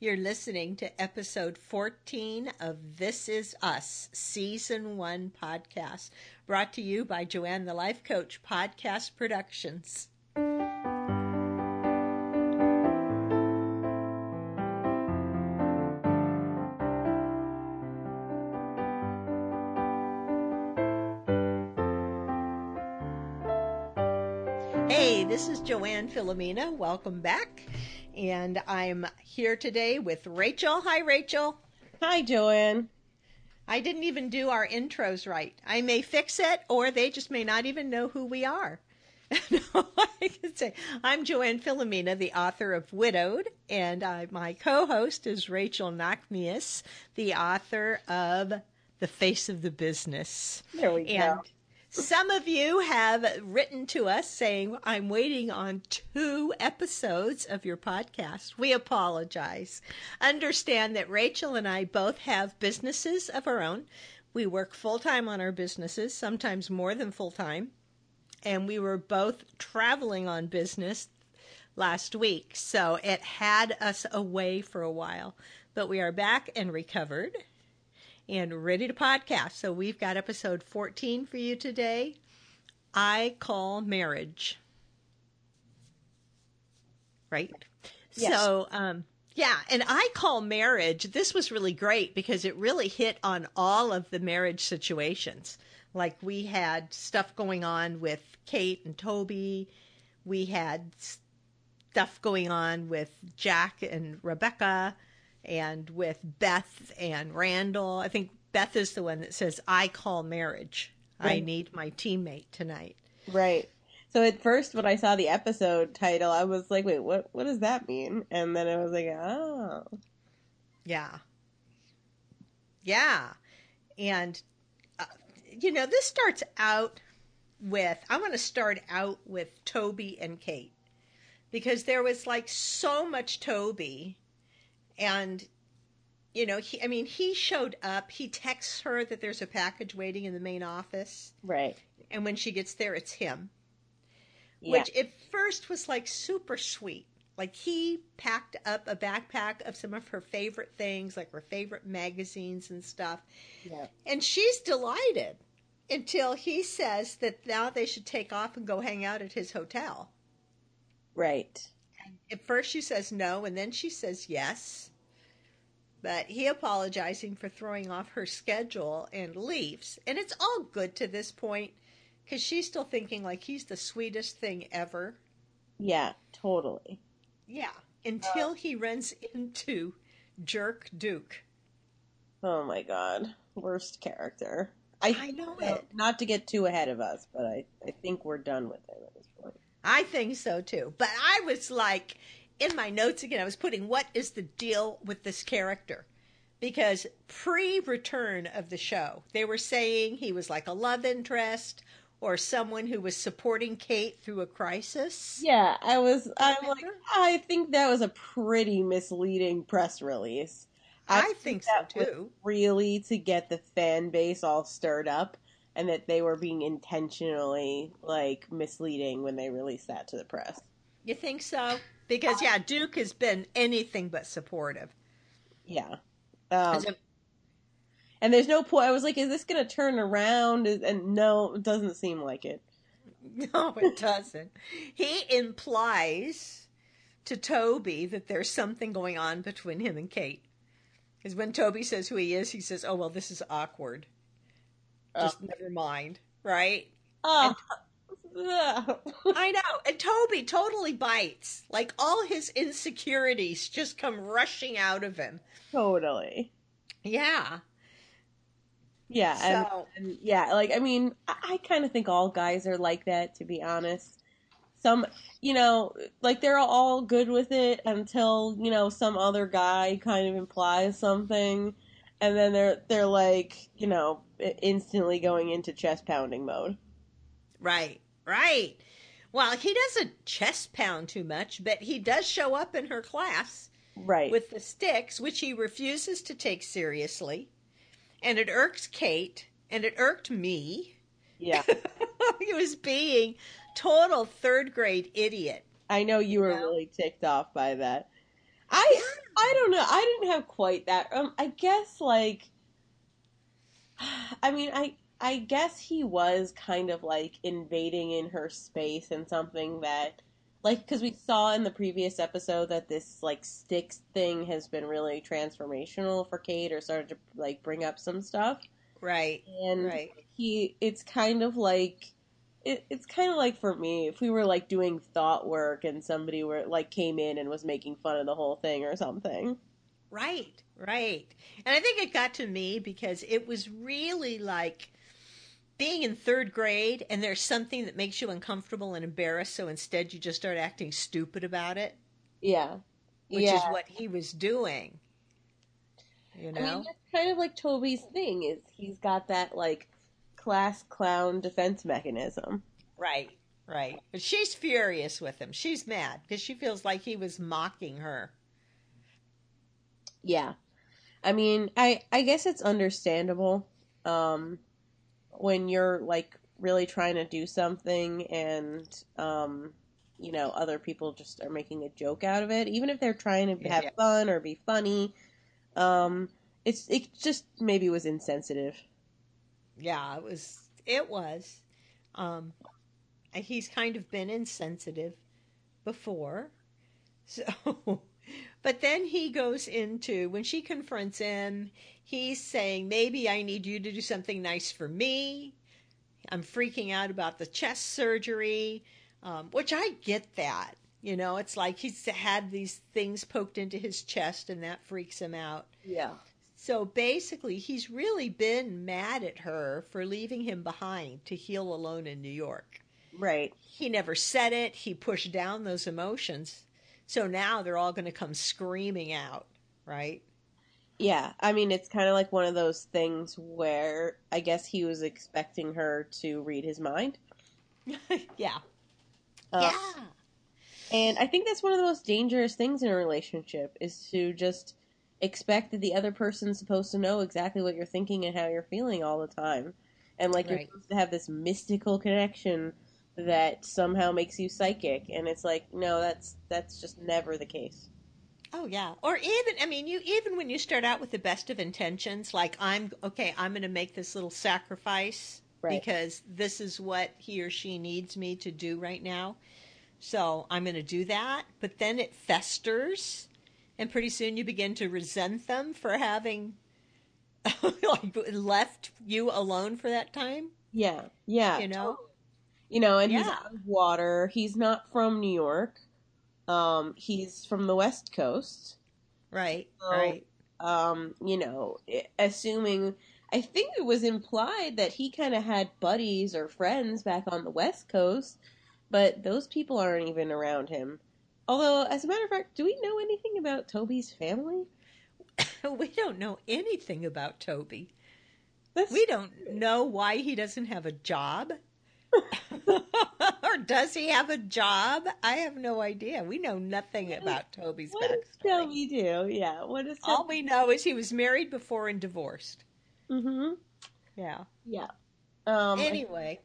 You're listening to episode 14 of This Is Us, Season 1 podcast, brought to you by Joanne the Life Coach Podcast Productions. Hey, this is Joanne Filomena. Welcome back. And I'm here today with Rachel. Hi, Rachel. Hi, Joanne. I didn't even do our intros right. I may fix it, or they just may not even know who we are. no, I can say I'm Joanne Filomena, the author of Widowed, and uh, my co-host is Rachel Nachmius, the author of The Face of the Business. There we and go. Some of you have written to us saying, I'm waiting on two episodes of your podcast. We apologize. Understand that Rachel and I both have businesses of our own. We work full time on our businesses, sometimes more than full time. And we were both traveling on business last week. So it had us away for a while. But we are back and recovered and ready to podcast. So we've got episode 14 for you today. I call marriage. Right? Yes. So, um, yeah, and I call marriage. This was really great because it really hit on all of the marriage situations. Like we had stuff going on with Kate and Toby. We had stuff going on with Jack and Rebecca and with Beth and Randall. I think Beth is the one that says, I call marriage. I need my teammate tonight. Right. So at first, when I saw the episode title, I was like, "Wait, what? What does that mean?" And then I was like, "Oh, Yeah. Yeah. And, uh, you know, this starts out with, I want to start out with Toby and Kate because there was like so much Toby and, you know, he, I mean, he showed up. He texts her that there's a package waiting in the main office. right, And when she gets there, it's him. yeah, which at first was like super sweet. Like he packed up a backpack of some of her favorite things, like her favorite magazines and stuff. yeah, And she's delighted until he says that now they should take off and go hang out at his hotel. right, At first she says no, and then she says yes. But he apologizing for throwing off her schedule and leaves. And it's all good to this point because she's still thinking like he's the sweetest thing ever. yeah, totally." Yeah, until he runs into Jerk Duke. Oh my god, worst character. I know it. Not to get too ahead of us, but I, I think we're done with him at this point. I think so too. But I was like, in my notes again, I was putting, what is the deal with this character? Because pre return of the show, they were saying he was like a love interest or someone who was supporting Kate through a crisis. Yeah, I was. I'm like, I think that was a pretty misleading press release. I think so that was too. really to get the fan base all stirred up and that they were being intentionally like misleading when they released that to the press. You think so? Because, yeah, Duke has been anything but supportive. Yeah. Um, and there's no point. I was like, is this going to turn around? And no, it doesn't seem like it. No, it doesn't. he implies to Toby that there's something going on between him and Kate. Because when Toby says who he is, he says, "Oh well, this is awkward. Just never mind." Right? Oh. I know. And Toby totally bites. Like all his insecurities just come rushing out of him. totally. Yeah. Yeah. And, and yeah, like, I mean, I, I kind of think all guys are like that, to be honest. Some, you know, like they're all good with it until, you know, some other guy kind of implies something. And then they're, they're like, you know, instantly going into chest pounding mode. Right, right. Well, he doesn't chest pound too much, but he does show up in her class Right. with the sticks, which he refuses to take seriously. And it irks Kate, and it irked me. yeah. he was being total third grade idiot. I know you were Yeah. really ticked off by that. I I don't don't know. I didn't have quite that. Um, I guess like, I mean, I I guess he was kind of like invading in her space and something that, like, because we saw in the previous episode that this like sticks thing has been really transformational for Kate, or started to like bring up some stuff. Right. And Right. he, it's kind of like. It, it's kind of like for me if we were like doing thought work and somebody were like came in and was making fun of the whole thing or something. Right, right. And I think it got to me because it was really like being in third grade and there's something that makes you uncomfortable and embarrassed, so instead you just start acting stupid about it, Yeah, which yeah. is what he was doing. You know? I mean, that's kind of like Toby's thing is he's got that like class clown defense mechanism. right, right. But she's furious with him. She's mad because she feels like he was mocking her. Yeah, I mean, I I guess it's understandable um, when you're like really trying to do something and um, you know other people just are making a joke out of it, even if they're trying to Yeah. have fun or be funny. Um, it's it just maybe was insensitive. Yeah, it was. It was. Um, he's kind of been insensitive before, so. But then he goes into when she confronts him. He's saying, "Maybe I need you to do something nice for me." I'm freaking out about the chest surgery, um, which I get that. You know, it's like he's had these things poked into his chest, and that freaks him out. Yeah. So basically, he's really been mad at her for leaving him behind to heal alone in New York. Right. He never said it, he pushed down those emotions. So now they're all going to come screaming out, right? Yeah, I mean, it's kind of like one of those things where I guess he was expecting her to read his mind. yeah. Uh, yeah. And I think that's one of the most dangerous things in a relationship is to just expect that the other person's supposed to know exactly what you're thinking and how you're feeling all the time. And like you're supposed to have this mystical connection that somehow makes you psychic and it's like no that's that's just never the case. Oh yeah. Or even I mean you even when you start out with the best of intentions like I'm okay, I'm going to make this little sacrifice Right. because this is what he or she needs me to do right now. So, I'm going to do that, but then it festers and pretty soon you begin to resent them for having like left you alone for that time, Yeah. Yeah. you know? You know, and he's out of water. He's not from New York. Um, he's from the West Coast. Right. So- right. Um, you know, assuming I think it was implied that he kind of had buddies or friends back on the West Coast, but those people aren't even around him. Although, as a matter of fact, do we know anything about Toby's family? we don't know anything about Toby. That's, We don't know why he doesn't have a job. or does he have a job? I have no idea. We know nothing about Toby's what backstory. Toby do? Yeah, what does All we know is he was married before and divorced. Mm-hmm. Yeah. Yeah. Um, Anyway,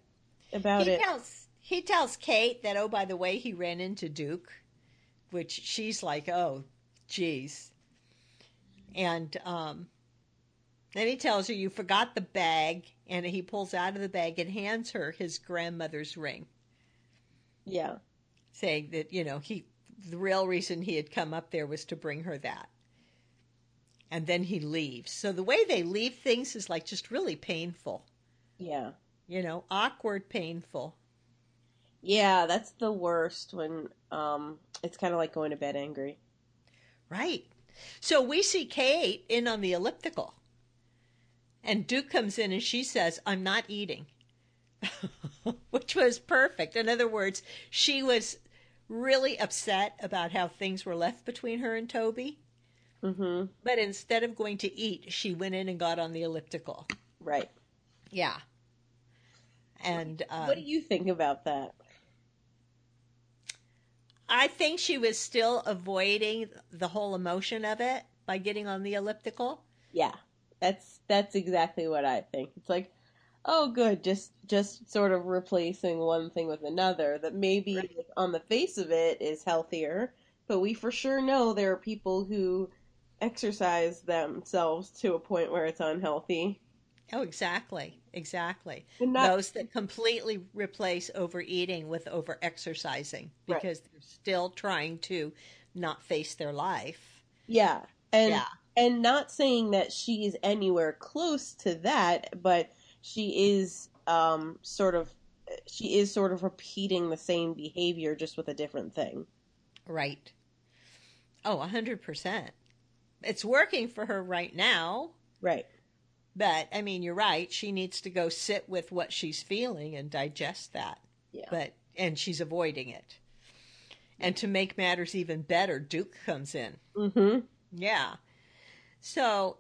about he it. tells he tells Kate that oh by the way he ran into Duke, which she's like oh, geez. And um, then he tells her you forgot the bag, and he pulls out of the bag and hands her his grandmother's ring. Yeah. saying that you know he the real reason he had come up there was to bring her that and then he leaves so the way they leave things is like just really painful Yeah. you know awkward painful Yeah, that's the worst when um it's kind of like going to bed angry. right so we see kate in on the elliptical and duke comes in and she says i'm not eating which was perfect in other words she was really upset about how things were left between her and toby Mhm. But instead of going to eat, she went in and got on the elliptical. Right. Yeah. And um, what do you think about that? I think she was still avoiding the whole emotion of it by getting on the elliptical. Yeah. That's that's exactly what I think. It's like, oh good, just just sort of replacing one thing with another that maybe Right. on the face of it is healthier, but we for sure know there are people who exercise themselves to a point where it's unhealthy. Oh, exactly. Exactly. Those that completely replace overeating with over exercising Right. because they're still trying to not face their life. Yeah. And Yeah. And not saying that she is anywhere close to that, but she is um sort of she is sort of repeating the same behavior just with a different thing. Right. Oh, a 100%. It's working for her right now. Right. But I mean, you're right. She needs to go sit with what she's feeling and digest that. Yeah. But and she's avoiding it. And to make matters even better, Duke comes in. Mm-hmm. Yeah. So,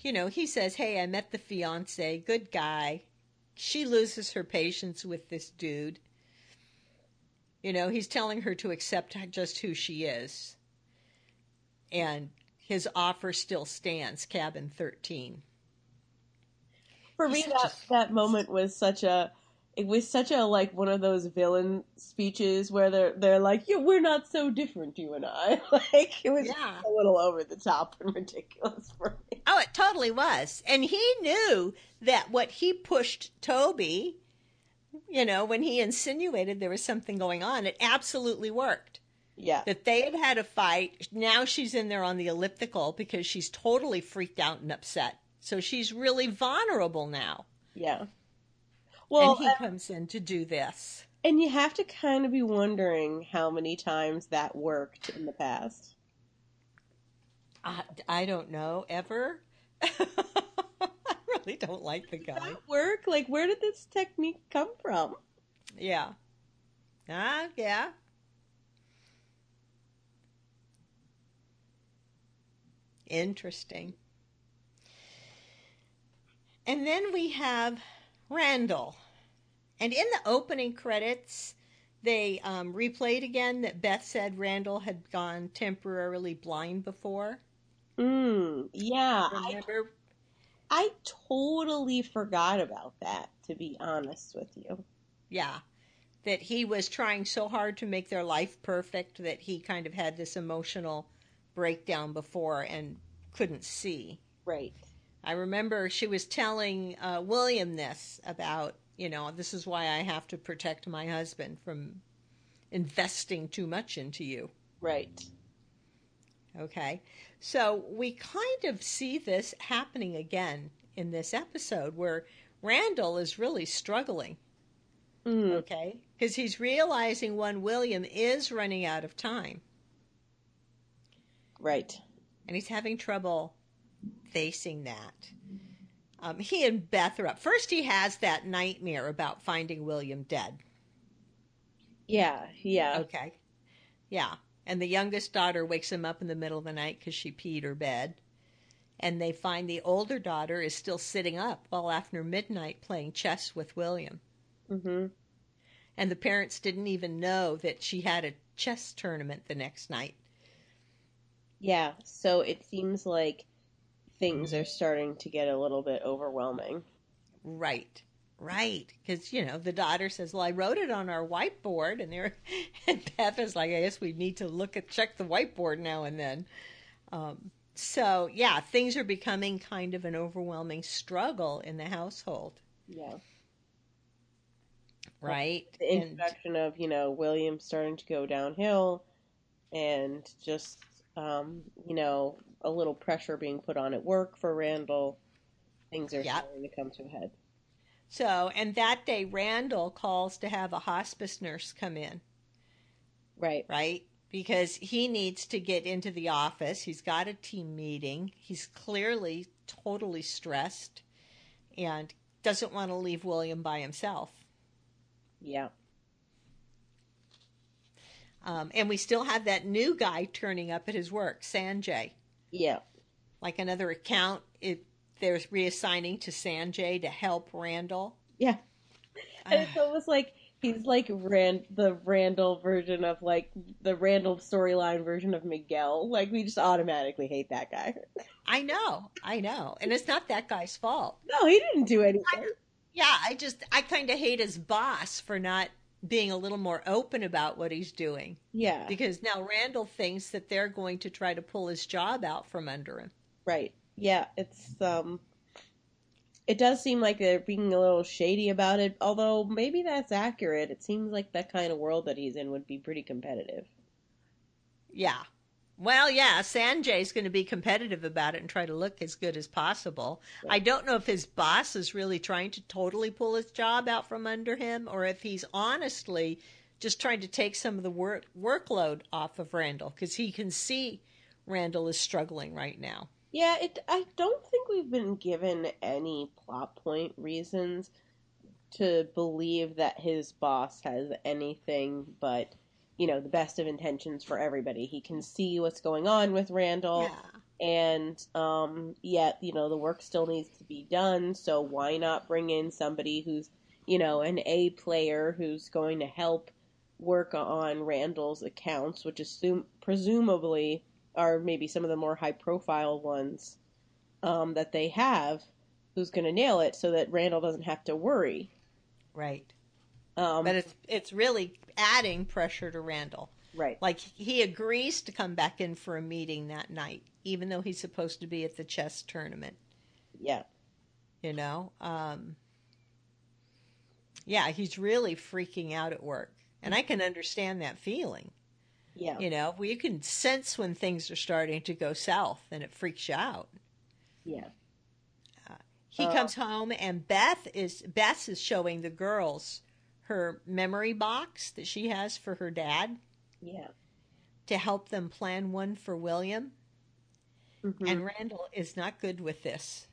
you know, he says, "Hey, I met the fiance, good guy." She loses her patience with this dude. You know, he's telling her to accept just who she is. And his offer still stands, cabin 13. For me that that moment was such a it was such a like one of those villain speeches where they're they're like, "Yeah, we're not so different, you and I." like it was Yeah. a little over the top and ridiculous for me. Oh, it totally was. And he knew that what he pushed Toby, you know, when he insinuated there was something going on, it absolutely worked. Yeah. That they had had a fight. Now she's in there on the elliptical because she's totally freaked out and upset. So she's really vulnerable now. Yeah. Well, and he comes in to do this. And you have to kind of be wondering how many times that worked in the past. I, I don't know, ever. I really don't like the guy. Work? Like, where did this technique come from? Yeah. Ah, yeah. Interesting. And then we have Randall. And in the opening credits, they um, replayed again that Beth said Randall had gone temporarily blind before. Mm, yeah. I, I totally forgot about that, to be honest with you. Yeah. That he was trying so hard to make their life perfect that he kind of had this emotional breakdown before and couldn't see. Right. I remember she was telling uh, William this about, you know, this is why I have to protect my husband from investing too much into you. Right. Okay. So we kind of see this happening again in this episode where Randall is really struggling. Mm, Okay. Because he's realizing one, William is running out of time right. and he's having trouble facing that. Um, he and Beth are up. First, he has that nightmare about finding William dead. Yeah. Yeah. Okay. Yeah. And the youngest daughter wakes him up in the middle of the night because she peed her bed. And they find the older daughter is still sitting up well after midnight playing chess with William. Mm-hmm. And the parents didn't even know that she had a chess tournament the next night. Yeah. So it seems like things are starting to get a little bit overwhelming. Right. Right. Because, you know, the daughter says, Well, I wrote it on our whiteboard. And, they're, and Beth is like, I guess we need to look at, check the whiteboard now and then. Um, so, yeah, things are becoming kind of an overwhelming struggle in the household. Yeah. Right. The And, of, you know, William starting to go downhill and just, um, you know, a little pressure being put on at work for Randall. Things are Yep. starting to come to a head. so, and that day, Randall calls to have a hospice nurse come in. Right. right? Because he needs to get into the office. He's got a team meeting. He's clearly totally stressed and doesn't want to leave William by himself. Yeah. Um, and we still have that new guy turning up at his work, Sanjay. Yeah. Like another account, it, they're reassigning to Sanjay to help Randall. Yeah. And it's almost like he's like Rand the Randall version of like the Randall storyline version of Miguel. Like we just automatically hate that guy. I know, I know. And it's not that guy's fault. No, he didn't do anything. Yeah, I just I kind of hate his boss for not being a little more open about what he's doing Yeah. because now Randall thinks that they're going to try to pull his job out from under him. Right. Yeah, it's um it does seem like they're being a little shady about it, although maybe that's accurate. It seems like that kind of world that he's in would be pretty competitive. Yeah. Well, yeah, Sanjay's going to be competitive about it and try to look as good as possible. Right. I don't know if his boss is really trying to totally pull his job out from under him or if he's honestly just trying to take some of the work workload off of Randall because he can see Randall is struggling right now. Yeah, it I don't think we've been given any plot point reasons to believe that his boss has anything but, you know, the best of intentions for everybody. He can see what's going on with Randall. Yeah. and um, yet you know the work still needs to be done so why not bring in somebody who's you know an a player who's going to help work on randall's accounts which assume presumably are maybe some of the more high profile ones um, that they have who's going to nail it so that randall doesn't have to worry Right. Um, But it's it's really adding pressure to Randall. right Like he agrees to come back in for a meeting that night, even though he's supposed to be at the chess tournament. yeah You know, um, yeah, he's really freaking out at work, and I can understand that feeling. yeah You know, well, you can sense when things are starting to go south, and it freaks you out. yeah He Uh, comes home, and Beth is Beth is showing the girls her memory box that she has for her dad yeah to help them plan one for William. Mhm. And Randall is not good with this.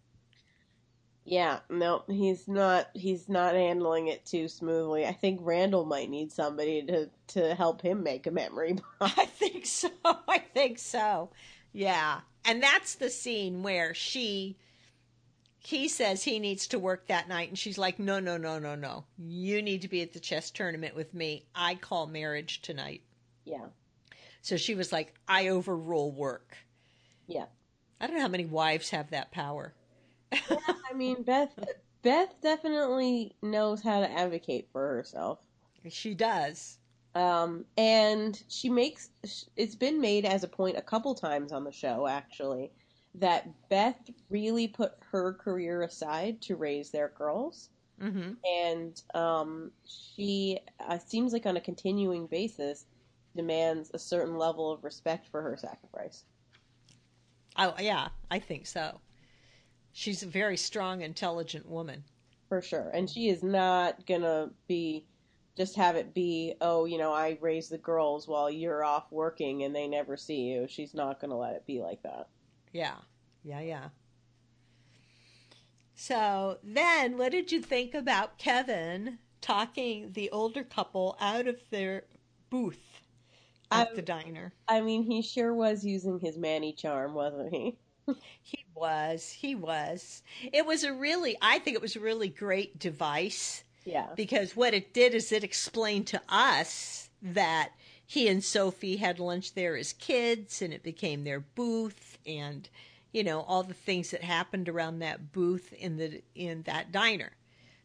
Yeah, no, he's not. He's not handling it too smoothly. I think Randall might need somebody to to help him make a memory box. I think so. I think so. Yeah. And that's the scene where she he says he needs to work that night and she's like, "No, no, no, no, no. You need to be at the chess tournament with me. I call marriage tonight." Yeah, So she was like, "I overrule work." yeah. I don't know how many wives have that power. I mean, Beth. Beth definitely knows how to advocate for herself. She does. Um, and she makes it's been made as a point a couple times on the show actually that Beth really put her career aside to raise their girls. Mhm. and um, she uh, seems like on a continuing basis demands a certain level of respect for her sacrifice. Oh, yeah, I think so. She's a very strong, intelligent woman. For sure. And she is not gonna be just have it be, oh, you know, I raise the girls while you're off working and they never see you. She's not gonna let it be like that. Yeah, yeah, yeah. So then, what did you think about Kevin talking the older couple out of their booth at the diner? I mean, he sure was using his Manny charm, wasn't he? He was, he was. It was a really, I think it was a really great device Yeah. because what it did is it explained to us that he and Sophie had lunch there as kids and it became their booth and you know all the things that happened around that booth in the in that diner.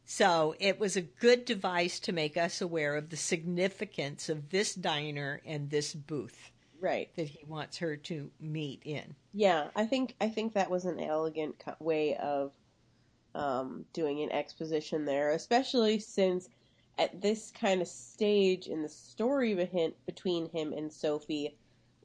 So it was a good device to make us aware of the significance of this diner and this booth Right. that he wants her to meet in. Yeah, I think I think that was an elegant way of um, doing an exposition there, especially since at this kind of stage in the story behin- between him and Sophie,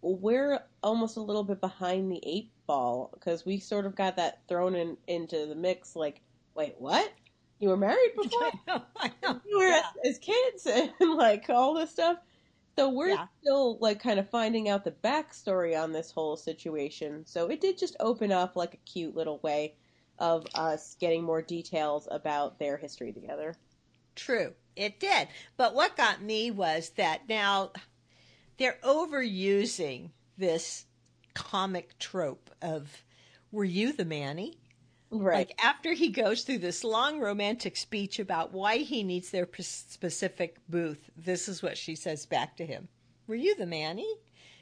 we're almost a little bit behind the eight ball because we sort of got that thrown in into the mix. Like, wait, what? You were married before? I know, I know. you were Yeah. as, as kids and like all this stuff. So we're Yeah. still like kind of finding out the backstory on this whole situation. So it did just open up like a cute little way of us getting more details about their history together. True, it did. But what got me was that now they're overusing this comic trope of were you the Manny? Right. Like after he goes through this long romantic speech about why he needs their p- specific booth, this is what she says back to him. Were you the Manny?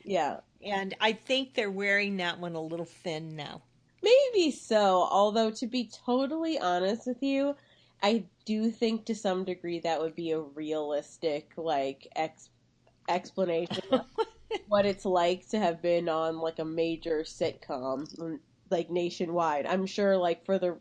yeah. And I think they're wearing that one a little thin now. Maybe so, although to be totally honest with you, I do think to some degree that would be a realistic like ex- explanation of what it's like to have been on like a major sitcom mm, like nationwide. I'm sure like for the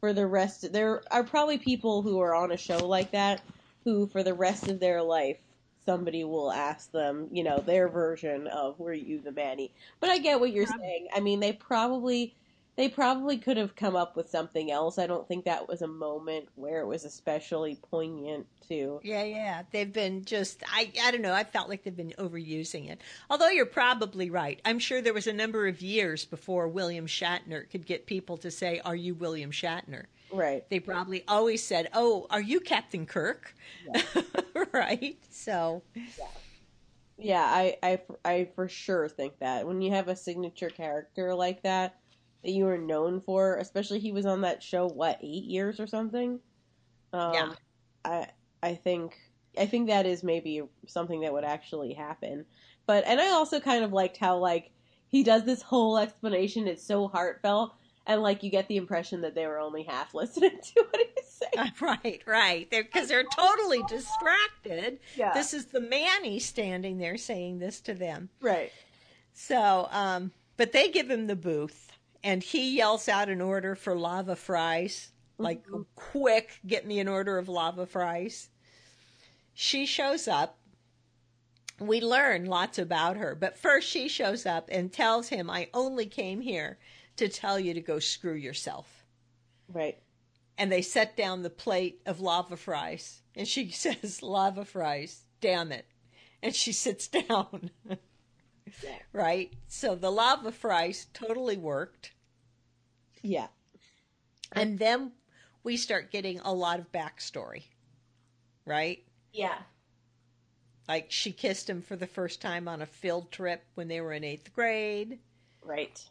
for the rest there are probably people who are on a show like that who for the rest of their life somebody will ask them, you know, their version of were you the Manny. But I get what you're saying. I mean, they probably they probably could have come up with something else. I don't think that was a moment where it was especially poignant to. Yeah, yeah. They've been just I I don't know, I felt like they've been overusing it. Although you're probably right. I'm sure there was a number of years before William Shatner could get people to say, "Are you William Shatner?" Right. They probably always said, "Oh, are you Captain Kirk?" Yeah. right? So Yeah. Yeah, I, I, I for sure think that when you have a signature character like that, that you were known for, especially he was on that show what eight years or something. Um, yeah, I I think I think that is maybe something that would actually happen. But and I also kind of liked how like he does this whole explanation. It's so heartfelt, and like you get the impression that they were only half listening to what he's saying. Right, right. Because they're, they're totally distracted. Yeah. This is the Manny standing there saying this to them. Right. So, um, but they give him the booth, and he yells out an order for lava fries. Like, mm-hmm. quick, get me an order of lava fries. She shows up. We learn lots about her, but first she shows up and tells him, I only came here to tell you to go screw yourself. Right. And they set down the plate of lava fries. And she says, Lava fries, damn it. And she sits down. Right? So the lava fries totally worked. Yeah. And then we start getting a lot of backstory. Right? Yeah. Like she kissed him for the first time on a field trip when they were in eighth grade. Right.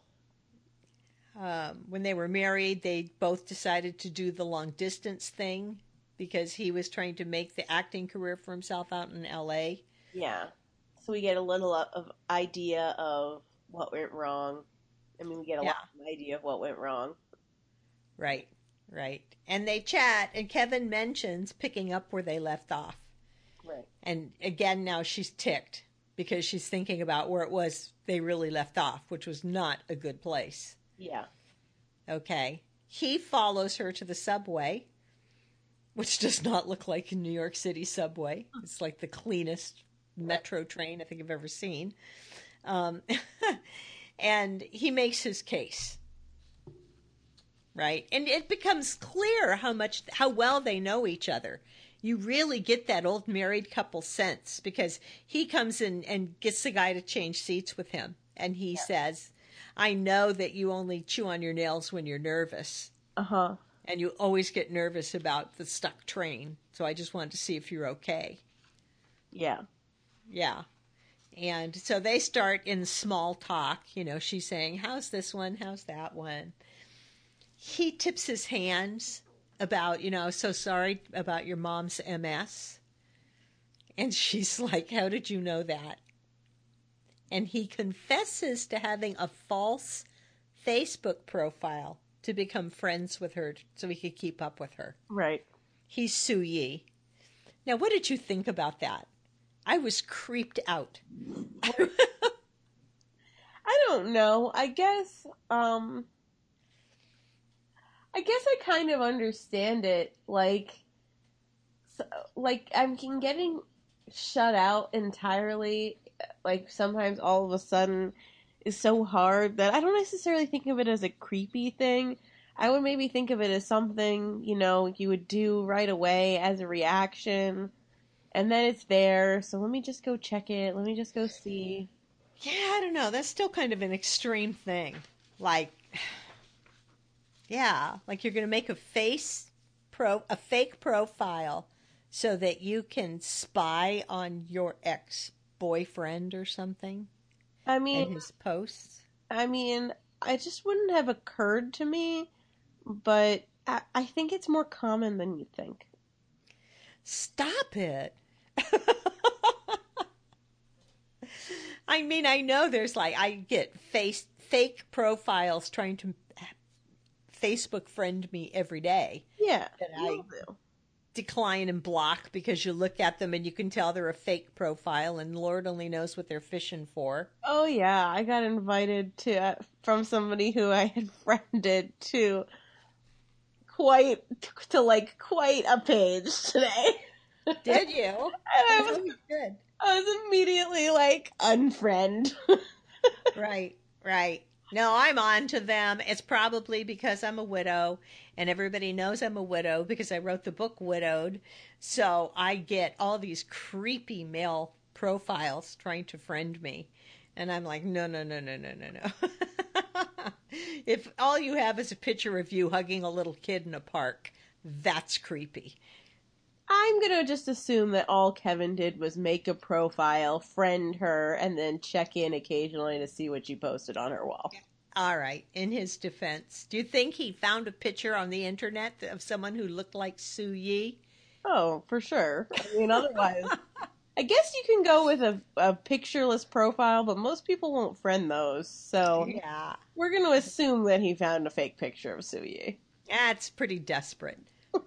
Um, when they were married, they both decided to do the long distance thing because he was trying to make the acting career for himself out in LA. Yeah. So we get a little of idea of what went wrong. I mean, we get a yeah. lot of idea of what went wrong. Right, right. And they chat, and Kevin mentions picking up where they left off. Right. And again, now she's ticked because she's thinking about where it was they really left off, which was not a good place. Yeah. Okay. He follows her to the subway, which does not look like a New York City subway. It's like the cleanest metro train I think I've ever seen. Um, and he makes his case. Right? And it becomes clear how much, how well they know each other. You really get that old married couple sense because he comes in and gets the guy to change seats with him. And he yeah. says, I know that you only chew on your nails when you're nervous. Uh huh. And you always get nervous about the stuck train. So I just wanted to see if you're okay. Yeah. Yeah. And so they start in small talk. You know, she's saying, How's this one? How's that one? He tips his hands about, you know, so sorry about your mom's MS. And she's like, How did you know that? and he confesses to having a false Facebook profile to become friends with her so he could keep up with her. Right. He's Su Yi. Now, what did you think about that? I was creeped out. I don't know. I guess um I guess I kind of understand it like so, like I'm getting shut out entirely like sometimes all of a sudden is so hard that I don't necessarily think of it as a creepy thing. I would maybe think of it as something, you know, you would do right away as a reaction. And then it's there, so let me just go check it. Let me just go see. Yeah, I don't know. That's still kind of an extreme thing. Like yeah, like you're going to make a face pro a fake profile so that you can spy on your ex boyfriend or something? I mean, his posts. I mean, I just wouldn't have occurred to me, but I, I think it's more common than you think. Stop it. I mean, I know there's like I get face fake profiles trying to Facebook friend me every day Yeah. that I- do. decline and block because you look at them and you can tell they're a fake profile and Lord only knows what they're fishing for. Oh yeah, I got invited to uh, from somebody who I had friended to quite to like quite a page today. Did you? And I was good. I was immediately like unfriend. Right, right. No, I'm on to them. It's probably because I'm a widow and everybody knows I'm a widow because I wrote the book Widowed. So I get all these creepy male profiles trying to friend me. And I'm like, no, no, no, no, no, no, no. if all you have is a picture of you hugging a little kid in a park, that's creepy. I'm gonna just assume that all Kevin did was make a profile, friend her, and then check in occasionally to see what she posted on her wall. All right. In his defense, do you think he found a picture on the internet of someone who looked like Sue Yi? Oh, for sure. I mean, otherwise, I guess you can go with a, a pictureless profile, but most people won't friend those. So Yeah. we're going to assume that he found a fake picture of Suyi. That's pretty desperate.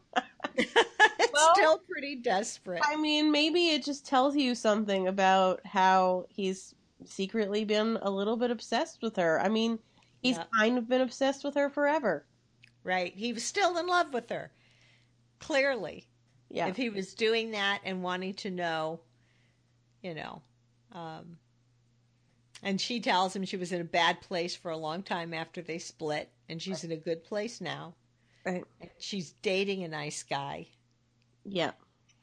Well- still pretty desperate. I mean, maybe it just tells you something about how he's secretly been a little bit obsessed with her. I mean, he's Yeah. kind of been obsessed with her forever. Right. He was still in love with her. Clearly. Yeah. If he was doing that and wanting to know, you know. Um, and she tells him she was in a bad place for a long time after they split, and she's in a good place now. Right. She's dating a nice guy. Yeah.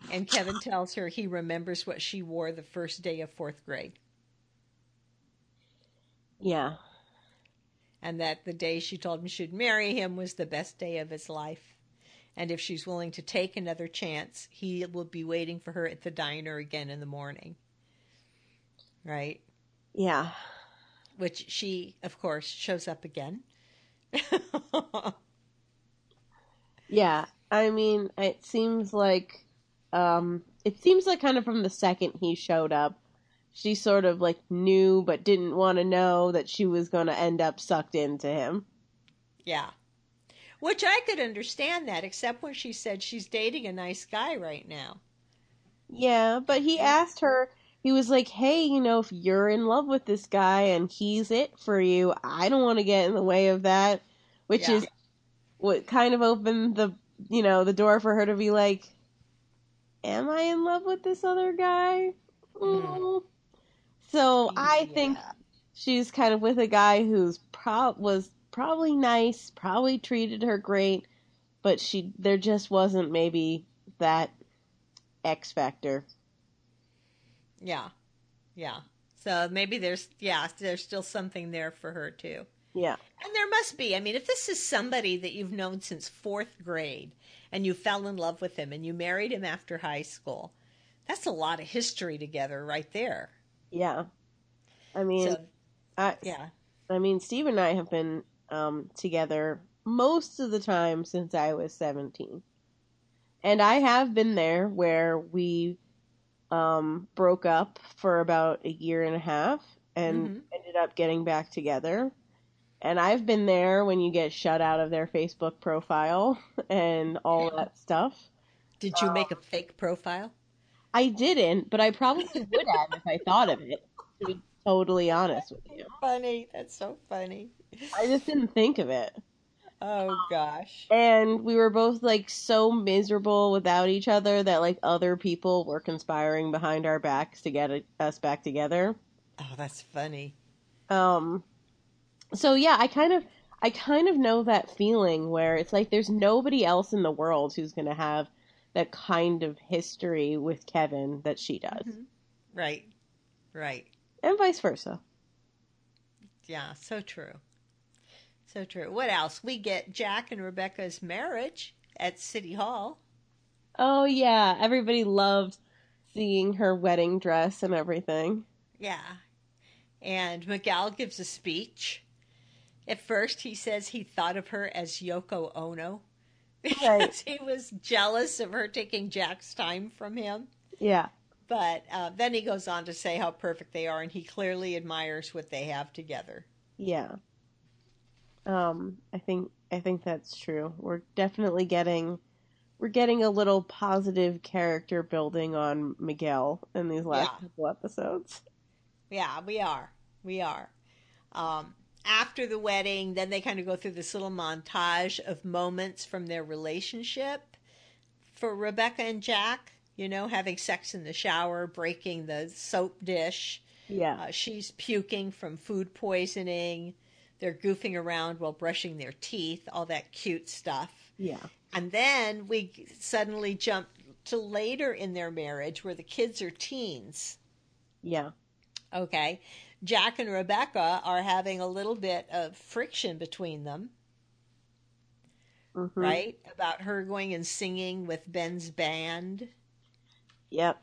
And Kevin tells her he remembers what she wore the first day of fourth grade, Yeah. and that the day she told him she'd marry him was the best day of his life. And if she's willing to take another chance, he will be waiting for her at the diner again in the morning. Right? Yeah. Which she, of course, shows up again. Yeah, I mean, it seems like, um, it seems like kind of from the second he showed up, she sort of like knew but didn't want to know that she was going to end up sucked into him. yeah. Which I could understand that, except when she said she's dating a nice guy right now. Yeah, but he asked her, he was like, hey, you know, if you're in love with this guy and he's it for you, I don't want to get in the way of that, which Yeah. is what kind of opened the, you know, the door for her to be like, am I in love with this other guy? Mm. So I think she's kind of with a guy who's pro- was probably nice, probably treated her great, but she there just wasn't maybe that X factor. Yeah. Yeah. So maybe there's, yeah, there's still something there for her too. Yeah. And there must be. I mean, if this is somebody that you've known since fourth grade and you fell in love with him and you married him after high school, that's a lot of history together right there. Yeah. I mean, So, I, yeah. I mean, Steve and I have been um, together most of the time since I was 17. And I have been there where we um, broke up for about a year and a half and Mhm. ended up getting back together. And I've been there when you get shut out of their Facebook profile and all that stuff. Did you make a fake profile? I didn't, but I probably would have if I thought of it, to be totally honest with you. Funny. That's so funny. I just didn't think of it. Oh, gosh. and we were both like so miserable without each other that like other people were conspiring behind our backs to get us back together Oh, that's funny. um so yeah i kind of i kind of know that feeling where it's like there's nobody else in the world who's going to have that kind of history with kevin that she does Mhm. Right. Right. and vice versa Yeah, so true. So true. What else? We get Jack and Rebecca's marriage at City Hall. oh yeah everybody loved seeing her wedding dress and everything Yeah. And Miguel gives a speech. At first, he says he thought of her as Yoko Ono because he was jealous of her taking Jack's time from him. yeah But uh, then he goes on to say how perfect they are, and he clearly admires what they have together. yeah Um, I think I think that's true. We're definitely getting we're getting a little positive character building on Miguel in these last Yeah. couple episodes. Yeah, we are. We are. Um, after the wedding, then they kind of go through this little montage of moments from their relationship. For Rebecca and Jack, you know, having sex in the shower, breaking the soap dish. Yeah. Uh, she's puking from food poisoning. They're goofing around while brushing their teeth, all that cute stuff. yeah. And then we suddenly jump to later in their marriage where the kids are teens. Yeah. Okay. Jack and Rebecca are having a little bit of friction between them, Mhm. right? About her going and singing with Ben's band. Yep.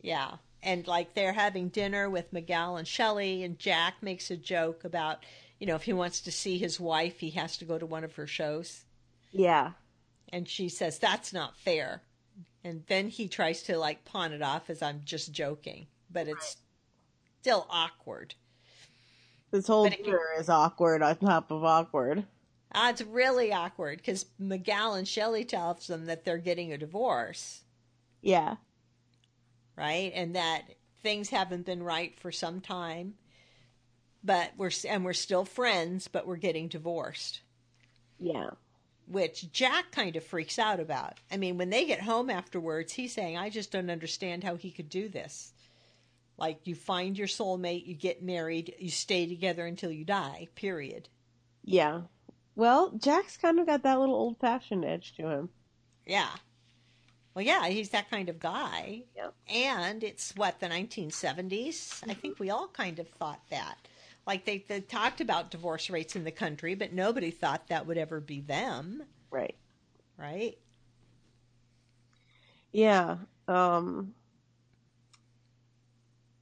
Yeah. And like they're having dinner with Miguel and Shelley, and Jack makes a joke about, you know, if he wants to see his wife, he has to go to one of her shows. Yeah. And she says, that's not fair. And then he tries to like pawn it off as I'm just joking, but it's still awkward. This whole it- dinner is awkward on top of awkward. Ah, it's really awkward because Miguel and Shelley tells them that they're getting a divorce, Yeah. right? And that things haven't been right for some time, but we're and we're still friends, but we're getting divorced. Yeah. Which Jack kind of freaks out about. I mean, when they get home afterwards, he's saying, "I just don't understand how he could do this." Like you find your soulmate, you get married, you stay together until you die. Period. Yeah. Well, Jack's kind of got that little old fashioned edge to him. Yeah. Well, yeah, he's that kind of guy. Yep. And it's what, the 1970s? I think we all kind of thought that. Like they, they talked about divorce rates in the country, but nobody thought that would ever be them, Right. right? Yeah. Um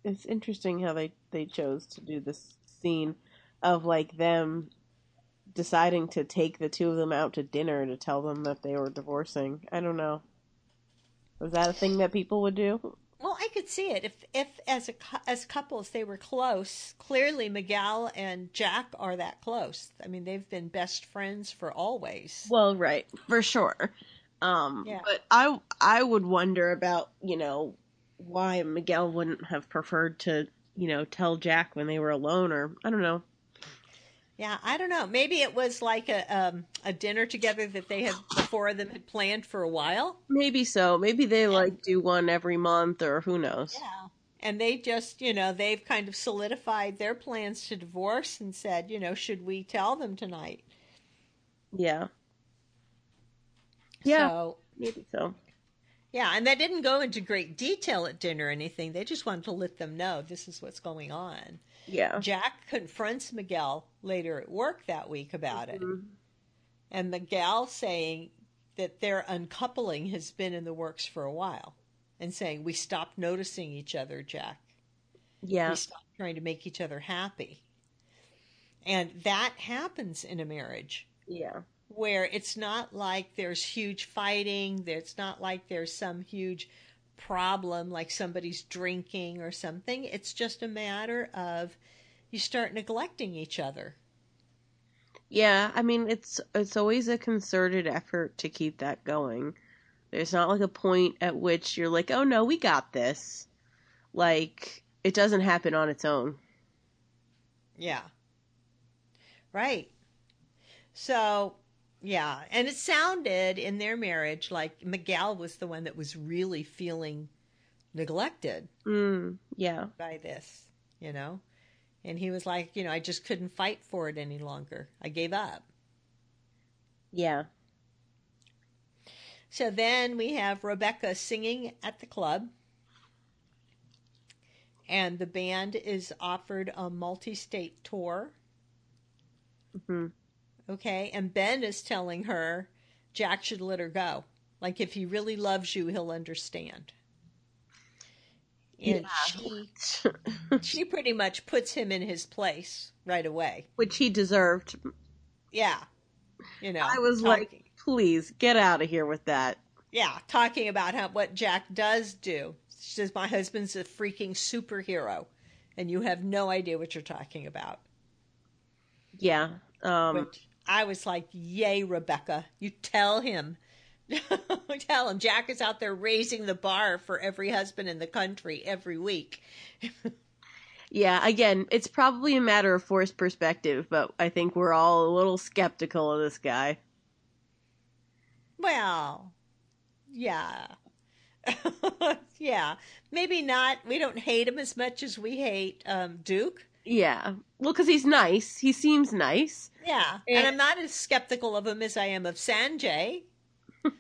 it's interesting how they they chose to do this scene of like them deciding to take the two of them out to dinner to tell them that they were divorcing. I don't know. Was that a thing that people would do? Well, I could see it if, if as a as couples they were close. Clearly, Miguel and Jack are that close. I mean, they've been best friends for always. Well, right, for sure. Um, Yeah. but I I would wonder about you know why Miguel wouldn't have preferred to you know tell Jack when they were alone, or I don't know. Yeah, I don't know. Maybe it was like a um, a dinner together that they had the four of them had planned for a while. Maybe so. Maybe they like do one every month, or who knows. Yeah. And they just, you know, they've kind of solidified their plans to divorce and said, you know, should we tell them tonight? Yeah, Yeah. So, maybe so. Yeah, and they didn't go into great detail at dinner or anything. They just wanted to let them know this is what's going on. Yeah. Jack confronts Miguel later at work that week about it. Mhm. And Miguel saying that their uncoupling has been in the works for a while and saying, we stopped noticing each other, Jack. Yeah. We stopped trying to make each other happy. And that happens in a marriage Yeah. Where it's not like there's huge fighting, it's not like there's some huge problem like somebody's drinking or something. It's just a matter of you start neglecting each other. Yeah, I mean it's it's always a concerted effort to keep that going. There's not like a point at which you're like, "Oh no, we got this." Like it doesn't happen on its own. Yeah. Right. So, yeah. And it sounded in their marriage like Miguel was the one that was really feeling neglected Mm, yeah. by this, you know? And he was like, you know, I just couldn't fight for it any longer. I gave up. Yeah. So then we have Rebecca singing at the club. And the band is offered a multi state tour. hmm Okay. And Ben is telling her Jack should let her go. Like, if he really loves you, he'll understand. And she, she pretty much puts him in his place right away. Which he deserved. Yeah. You know, I was talking- like, "Please get out of here with that." yeah, talking about how what Jack does do. She says, My husband's a freaking superhero, and you have no idea what you're talking about. Yeah. Um, Which I was like, "Yay, Rebecca! You tell him, tell him Jack is out there raising the bar for every husband in the country every week." yeah, again, it's probably a matter of forced perspective, but I think we're all a little skeptical of this guy. Well, yeah. yeah. Maybe not. We don't hate him as much as we hate um, Duke. Yeah. Well, because he's nice. He seems nice. Yeah. And- And I'm not as skeptical of him as I am of Sanjay.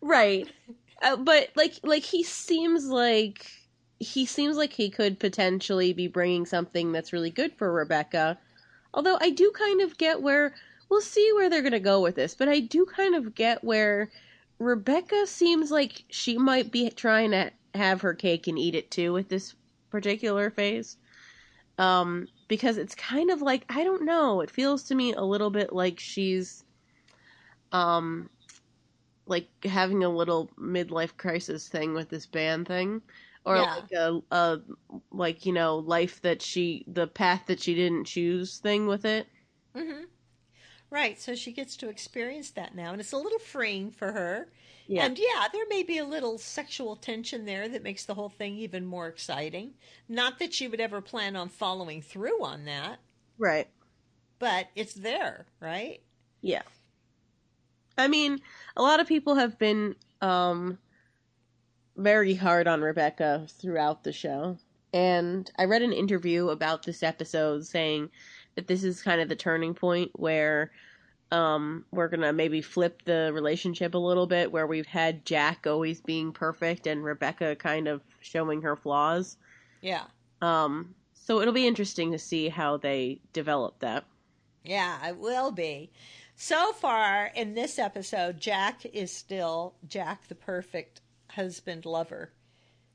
Right. Uh, but like like he seems like he seems like he could potentially be bringing something that's really good for Rebecca. Although I do kind of get where we'll see where they're going to go with this, but I do kind of get where Rebecca seems like she might be trying to have her cake and eat it too with this particular phase. Um because it's kind of like I don't know, it feels to me a little bit like she's um like having a little midlife crisis thing with this band thing. Or Yeah. like a, a like you know life that she the path that she didn't choose thing with it. Hmm Right. So she gets to experience that now. And it's a little freeing for her. yeah And yeah, there may be a little sexual tension there that makes the whole thing even more exciting. Not that she would ever plan on following through on that, right but it's there, right? yeah i mean a lot of people have been um very hard on rebecca throughout the show and i read an interview about this episode saying that this is kind of the turning point where um, we're gonna maybe flip the relationship a little bit where we've had Jack always being perfect and Rebecca kind of showing her flaws. Yeah. Um, so it'll be interesting to see how they develop that. Yeah, it will be. So far in this episode, Jack is still Jack the perfect husband lover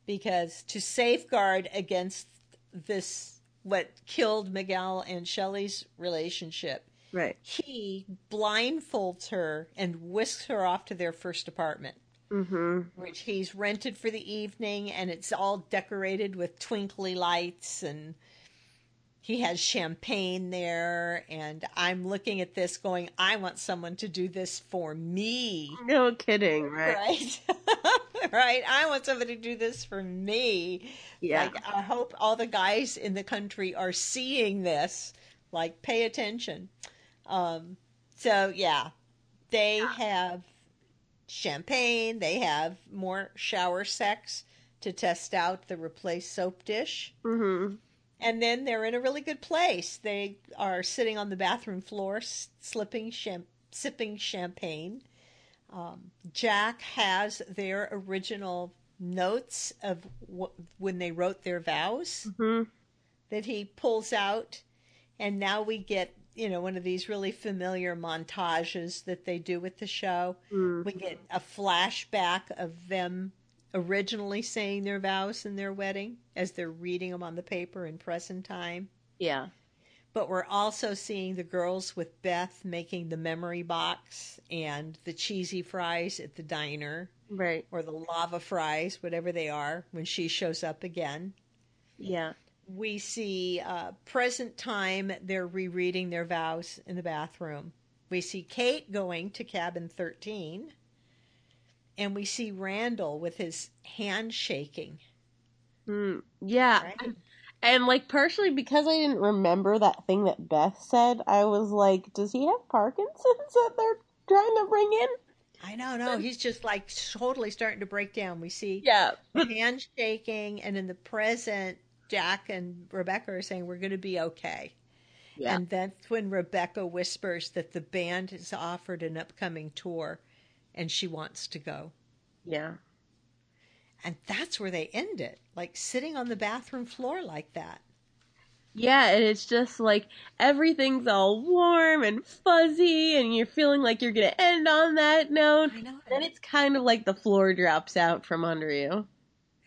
because to safeguard against this, what killed Miguel and Shelley's relationship, Right. he blindfolds her and whisks her off to their first apartment, Mm-hmm. which he's rented for the evening, and it's all decorated with twinkly lights and he has champagne there and i'm looking at this going i want someone to do this for me No kidding, right? right right i want somebody to do this for me Yeah. like i hope all the guys in the country are seeing this like pay attention um so yeah they have champagne they have more shower sex to test out the replace soap dish mm-hmm. and then they're in a really good place. They are sitting on the bathroom floor, slipping cham- sipping champagne. Um, Jack has their original notes of wh- when they wrote their vows Mm-hmm. that he pulls out, and now we get you know one of these really familiar montages that they do with the show. Mm. We get a flashback of them originally saying their vows in their wedding as they're reading them on the paper in present time. Yeah. But we're also seeing the girls with Beth making the memory box and the cheesy fries at the diner Right. or the lava fries, whatever they are, when she shows up again. Yeah. We see uh, present time, they're rereading their vows in the bathroom. We see Kate going to cabin 13. And we see Randall with his hand shaking. Mm. Yeah. Right. And, like partially because I didn't remember that thing that Beth said, I was like, does he have Parkinson's that they're trying to bring in? I know, no, he's just like totally starting to break down. We see Yeah. the hand shaking, and in the present, Jack and Rebecca are saying we're going to be okay. Yeah. And that's when Rebecca whispers that the band has offered an upcoming tour, and she wants to go. yeah. And that's where they end it, like sitting on the bathroom floor like that. Yeah, and it's just like everything's all warm and fuzzy, and you're feeling like you're gonna end on that note. I know. Then it's kind of like the floor drops out from under you.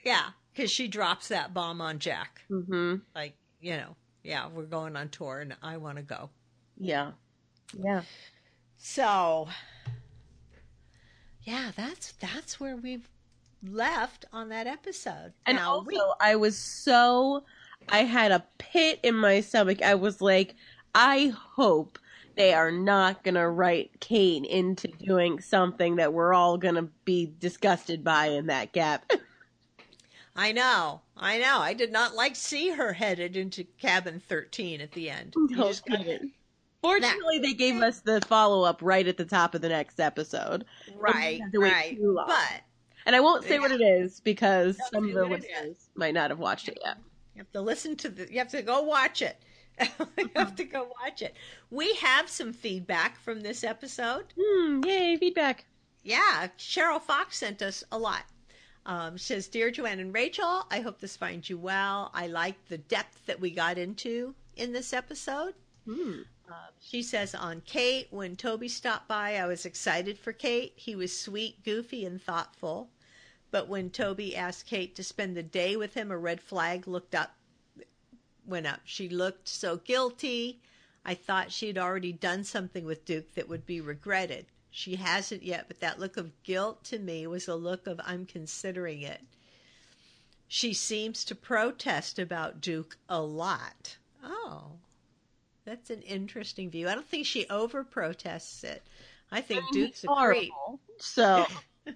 Yeah, because she drops that bomb on Jack. Mm-hmm. Like, you know, yeah, we're going on tour, and I want to go. Yeah. Yeah. So, yeah, that's that's where we've left on that episode. And Now, also, we- I was so, I had a pit in my stomach. I was like, I hope they are not going to write Kate into doing something that we're all going to be disgusted by in that gap. I know, I know. I did not like see her headed into cabin thirteen at the end. No just got- kidding. Fortunately, they gave us the follow up right at the top of the next episode. right, right. But And I won't say what it is because Don't some of the what it is. listeners might not have watched it yet. You have to listen to the. You have to go watch it. you have to go watch it. We have some feedback from this episode. Hmm, yay, feedback. Yeah, Cheryl Fox sent us a lot. Um, she says, "Dear Joanne and Rachel, I hope this finds you well. I like the depth that we got into in this episode." Hmm. Um, she says on Kate, when Toby stopped by, I was excited for Kate. He was sweet, goofy, and thoughtful. But when Toby asked Kate to spend the day with him, a red flag looked up, went up. She looked so guilty. I thought she had already done something with Duke that would be regretted. She hasn't yet, but that look of guilt to me was a look of I'm considering it. She seems to protest about Duke a lot. Oh, that's an interesting view. I don't think she over protests it. I think Duke's a creep. So,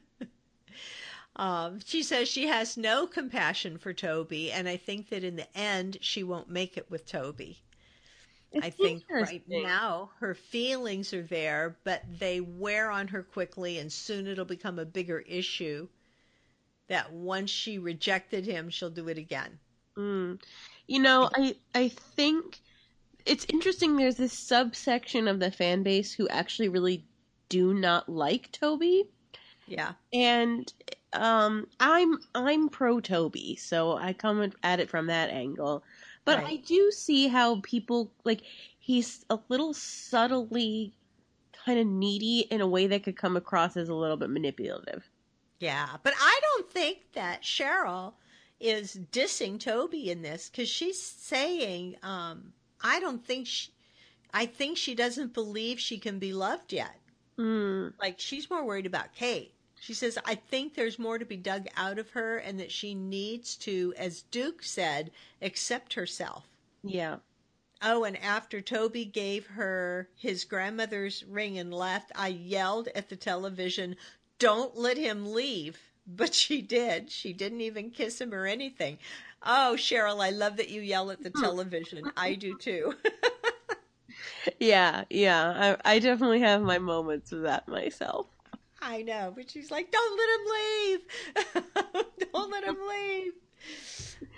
Um, she says she has no compassion for Toby, and I think that in the end she won't make it with Toby. I think right now her feelings are there, but they wear on her quickly, and soon it'll become a bigger issue. That once she rejected him, she'll do it again. Mm. You know, I I think it's interesting. There's this subsection of the fan base who actually really do not like Toby, Yeah, and um, I'm I'm pro Toby, so I come at it from that angle. But I do see how people like he's a little subtly kind of needy in a way that could come across as a little bit manipulative. yeah, but I don't think that Cheryl is dissing Toby in this because she's saying, um, I don't think she, I think she doesn't believe she can be loved yet. Mm. like she's more worried about Kate. She says, I think there's more to be dug out of her and that she needs to, as Duke said, accept herself. Yeah. Oh, and after Toby gave her his grandmother's ring and left, I yelled at the television, Don't let him leave. But she did. She didn't even kiss him or anything. Oh, Cheryl, I love that you yell at the television. I do too. Yeah, yeah. I I definitely have my moments of that myself. I know, but she's like, "Don't let him leave! Don't let him leave!"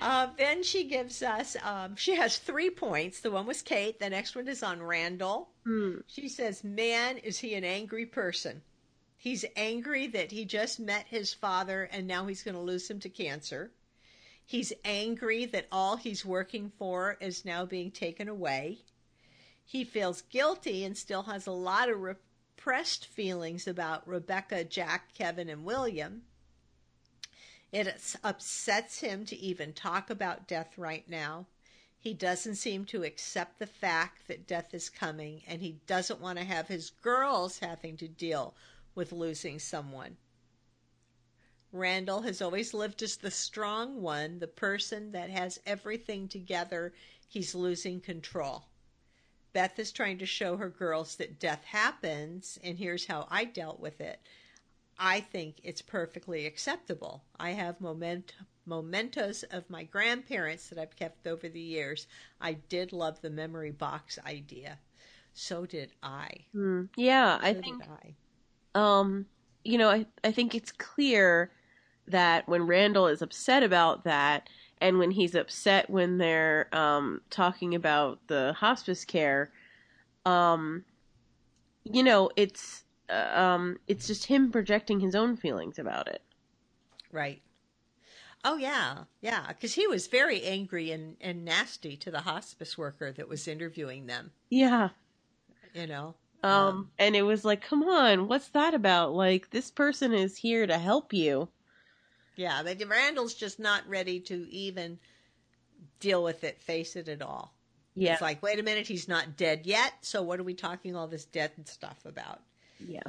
Uh, then she gives us. Um, she has three points. The one was Kate. The next one is on Randall. Hmm. She says, "Man, is he an angry person? He's angry that he just met his father and now he's going to lose him to cancer. He's angry that all he's working for is now being taken away. He feels guilty and still has a lot of repressed feelings about Rebecca, Jack, Kevin, and William. It upsets him to even talk about death right now. He doesn't seem to accept the fact that death is coming, and he doesn't want to have his girls having to deal with losing someone. Randall has always lived as the strong one, the person that has everything together. He's losing control. Beth is trying to show her girls that death happens, and here's how I dealt with it. I think it's perfectly acceptable. I have moment, mementos of my grandparents that I've kept over the years. I did love the memory box idea. So did I. Hmm. Yeah, I think I. um you know, I I think it's clear that when Randall is upset about that and when he's upset when they're um talking about the hospice care um you know, it's uh, um it's just him projecting his own feelings about it. Right. Oh yeah, yeah. Because he was very angry and, and nasty to the hospice worker that was interviewing them. Yeah. You know. Um, and it was like, come on, what's that about? Like, this person is here to help you. Yeah, but Randall's just not ready to even deal with it, face it at all. Yeah. It's like, wait a minute, he's not dead yet. So what are we talking all this dead stuff about? Yeah.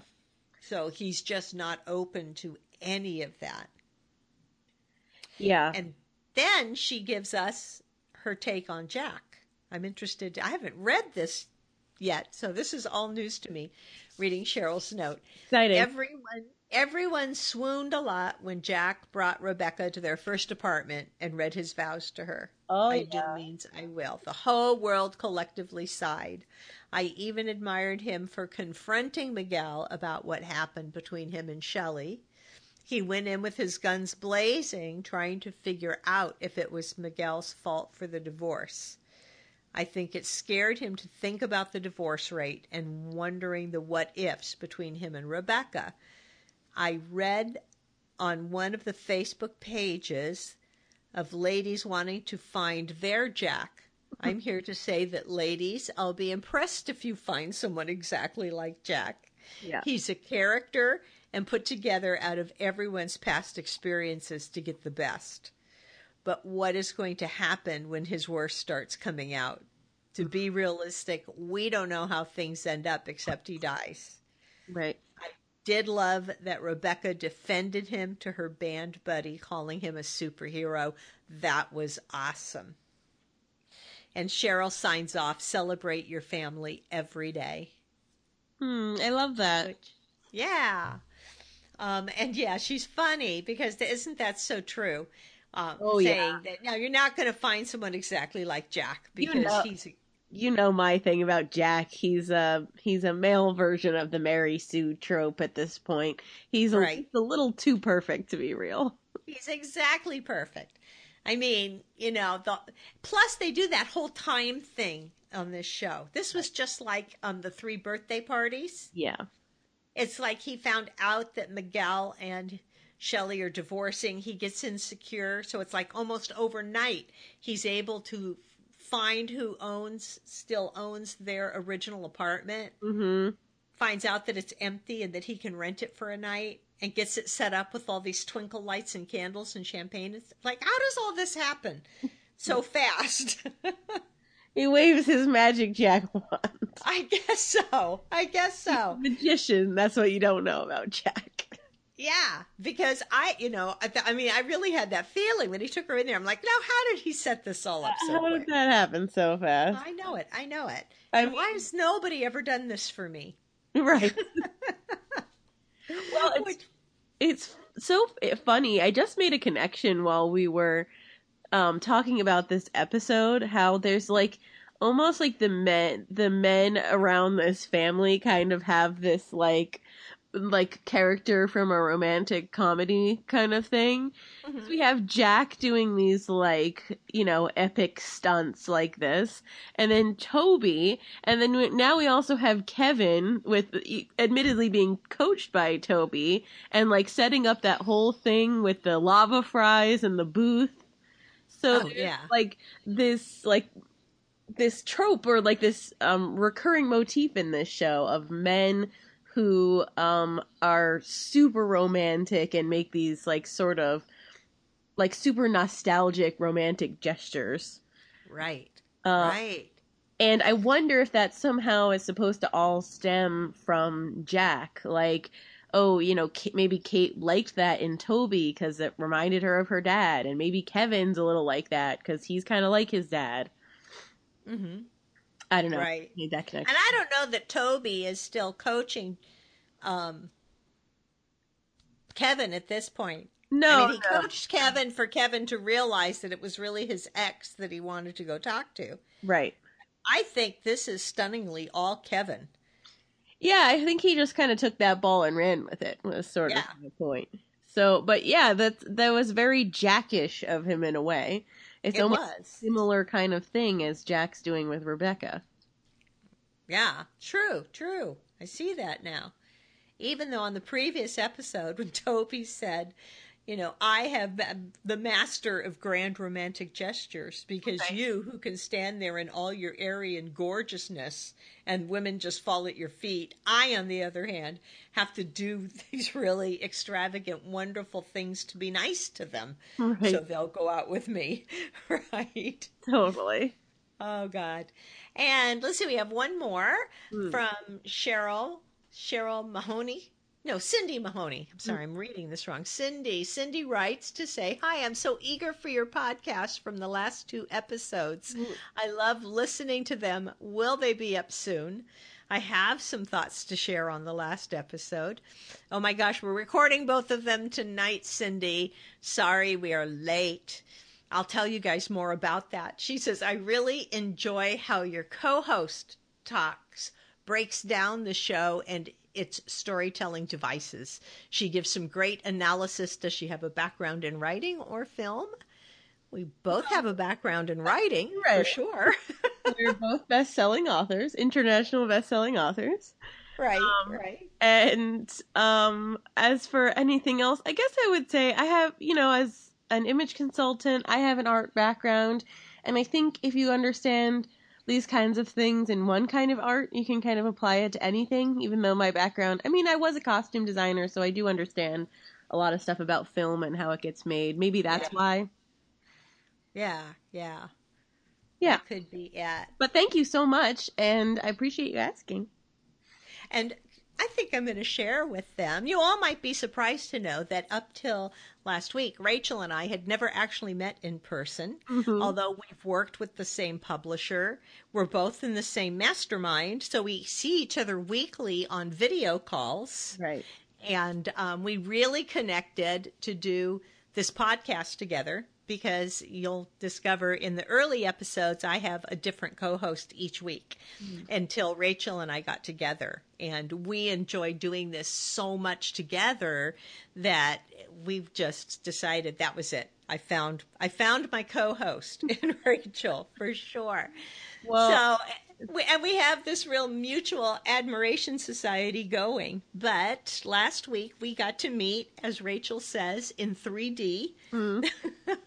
So he's just not open to any of that. Yeah. And then she gives us her take on Jack. I'm interested. I haven't read this yet, so this is all news to me. Reading Cheryl's note, Exciting. everyone everyone swooned a lot when Jack brought Rebecca to their first apartment and read his vows to her. oh, I yeah. do means I will. The whole world collectively sighed. I even admired him for confronting Miguel about what happened between him and Shelley. He went in with his guns blazing, trying to figure out if it was Miguel's fault for the divorce. I think it scared him to think about the divorce rate and wondering the what ifs between him and Rebecca. I read on one of the Facebook pages of ladies wanting to find their Jack. I'm here to say that, ladies, I'll be impressed if you find someone exactly like Jack. Yeah. He's a character and put together out of everyone's past experiences to get the best. But what is going to happen when his worst starts coming out? To be realistic, we don't know how things end up except he dies Right. Did love that Rebecca defended him to her band buddy, calling him a superhero. That was awesome. And Cheryl signs off celebrate your family every day. Hmm. I love that. Which, yeah. Um, and yeah, she's funny because isn't that so true? Um, Oh, saying yeah. that now you're not going to find someone exactly like Jack You because know- he's You know my thing about Jack. He's a he's a male version of the Mary Sue trope at this point. He's a, Right. a little too perfect to be real. He's exactly perfect. I mean, you know, the plus they do that whole time thing on this show. This was just like um the three birthday parties. Yeah. It's like he found out that Miguel and Shelley are divorcing. He gets insecure, so it's like almost overnight he's able to find who owns still owns their original apartment Mm-hmm. finds out that it's empty and that he can rent it for a night and gets it set up with all these twinkle lights and candles and champagne. It's like, how does all this happen so fast? He waves his magic Jack wand. I guess so. I guess so. Magician. That's what you don't know about Jack. Yeah, because I, you know, I, th- I mean, I really had that feeling when he took her in there. I'm like, now, how did he set this all up so How quick? did that happen so fast? I know it. I know it. I And why has nobody ever done this for me? Right. well, it's Which- it's so funny. I just made a connection while we were um talking about this episode how there's like almost like the men the men around this family kind of have this like like character from a romantic comedy kind of thing. Mhm. We have Jack doing these like, you know, epic stunts like this, and then Toby, and then we, now we also have Kevin with admittedly being coached by Toby and like setting up that whole thing with the lava fries and the booth. So Oh, yeah. like this like this trope or like this um recurring motif in this show of men who um are super romantic and make these like sort of like super nostalgic romantic gestures. right. Uh, right. And I wonder if that somehow is supposed to all stem from Jack. Like, oh, you know, maybe Kate liked that in Toby because it reminded her of her dad. And maybe Kevin's a little like that because he's kind of like his dad. hmm I don't know. Right. Made that connection. And I don't know that Toby is still coaching um, Kevin at this point. no, I mean, he no. coached Kevin for Kevin to realize that it was really his ex that he wanted to go talk to. Right. I think this is stunningly all Kevin. Yeah, I think he just kind of took that ball and ran with it. Was sort Yeah. of the point. So, but yeah, that that was very Jackish of him in a way. It's it almost was. similar kind of thing as Jack's doing with Rebecca. Yeah, true, true. I see that now. Even though on the previous episode, when Toby said, you know, I have the master of grand romantic gestures because Right. you, who can stand there in all your Aryan gorgeousness and women just fall at your feet, I, on the other hand, have to do these really extravagant, wonderful things to be nice to them. Right. So they'll go out with me, right? Totally. Oh God. And let's see, we have one more Hmm. from Cheryl, Cheryl Mahoney. No, Cindy Mahoney. I'm mm. sorry, I'm reading this wrong. Cindy. Cindy writes to say, Hi, I'm so eager for your podcast from the last two episodes. I love listening to them. Will they be up soon? I have some thoughts to share on the last episode. Oh my gosh, we're recording both of them tonight, Cindy. Sorry, we are late. I'll tell you guys more about that. She says, I really enjoy how your co host talks, breaks down the show, and its storytelling devices. She gives some great analysis. Does she have a background in writing or film? We both have a background in writing, for sure. We're both best-selling authors, international best-selling authors. right, Um, right. And um, as for anything else, I guess I would say I have, you know, as an image consultant, I have an art background, and I think if you understand these kinds of things in one kind of art, you can kind of apply it to anything. Even though my background, I mean, I was a costume designer, so I do understand a lot of stuff about film and how it gets made. Maybe that's Yeah. why. Yeah, yeah. Yeah. That could be it. But thank you so much, and I appreciate you asking. And I think I'm going to share with them. You all might be surprised to know that up till last week, Rachel and I had never actually met in person. Mhm. Although we've worked with the same publisher, we're both in the same mastermind, so we see each other weekly on video calls. Right. And um, we really connected to do this podcast together because you'll discover in the early episodes, I have a different co host each week mm-hmm. until Rachel and I got together. And we enjoy doing this so much together that we've just decided that was it. I found I found my co-host in Rachel for sure. Well, so we, and we have this real mutual admiration society going. But last week we got to meet, as Rachel says, in 3D.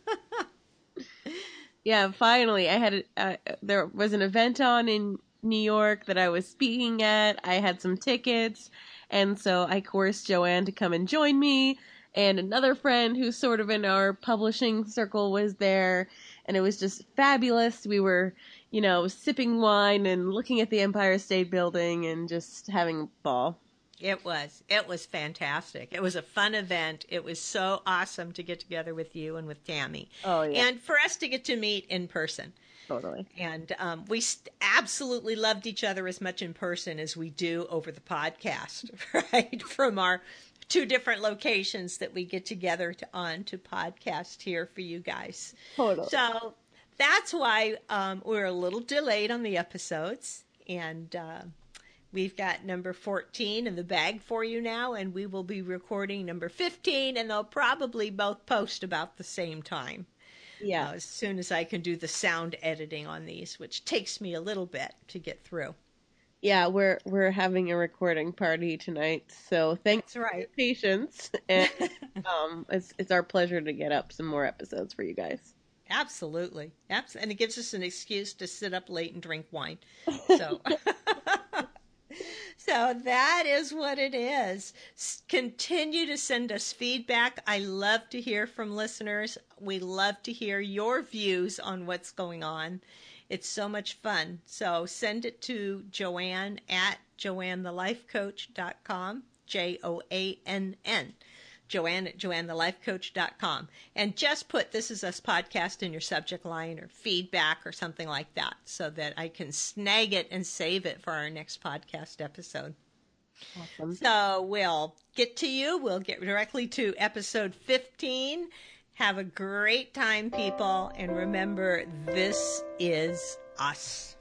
yeah, finally, I had uh, there was an event on in New York that I was speaking at. I had some tickets, and so I coerced Joanne to come and join me. And another friend who's sort of in our publishing circle was there, and it was just fabulous. We were, you know, sipping wine and looking at the Empire State Building and just having a ball. It was. It was fantastic. It was a fun event. It was so awesome to get together with you and with Tammy. Oh yeah, And for us to get to meet in person. totally. And um, we st- absolutely loved each other as much in person as we do over the podcast, right? From our two different locations that we get together to on to podcast here for you guys. Totally. So that's why um, we're a little delayed on the episodes. And uh, we've got number 14 in the bag for you now. And we will be recording number 15, and they'll probably both post about the same time yeah. uh, as soon as I can do the sound editing on these, which takes me a little bit to get through. Yeah, we're we're having a recording party tonight, so thanks That's right. for your patience. And um, it's it's our pleasure to get up some more episodes for you guys. Absolutely. Abs- and it gives us an excuse to sit up late and drink wine. So So that is what it is. Continue to send us feedback. I love to hear from listeners. We love to hear your views on what's going on. It's so much fun. So send it to Joanne at joannethelifecoach.com, J O A N N. Joanne at joannethelifecoach.com. And just put This Is Us podcast in your subject line or feedback or something like that so that I can snag it and save it for our next podcast episode. Awesome. So we'll get to you. We'll get directly to episode 15. Have a great time, people. And remember, this is us.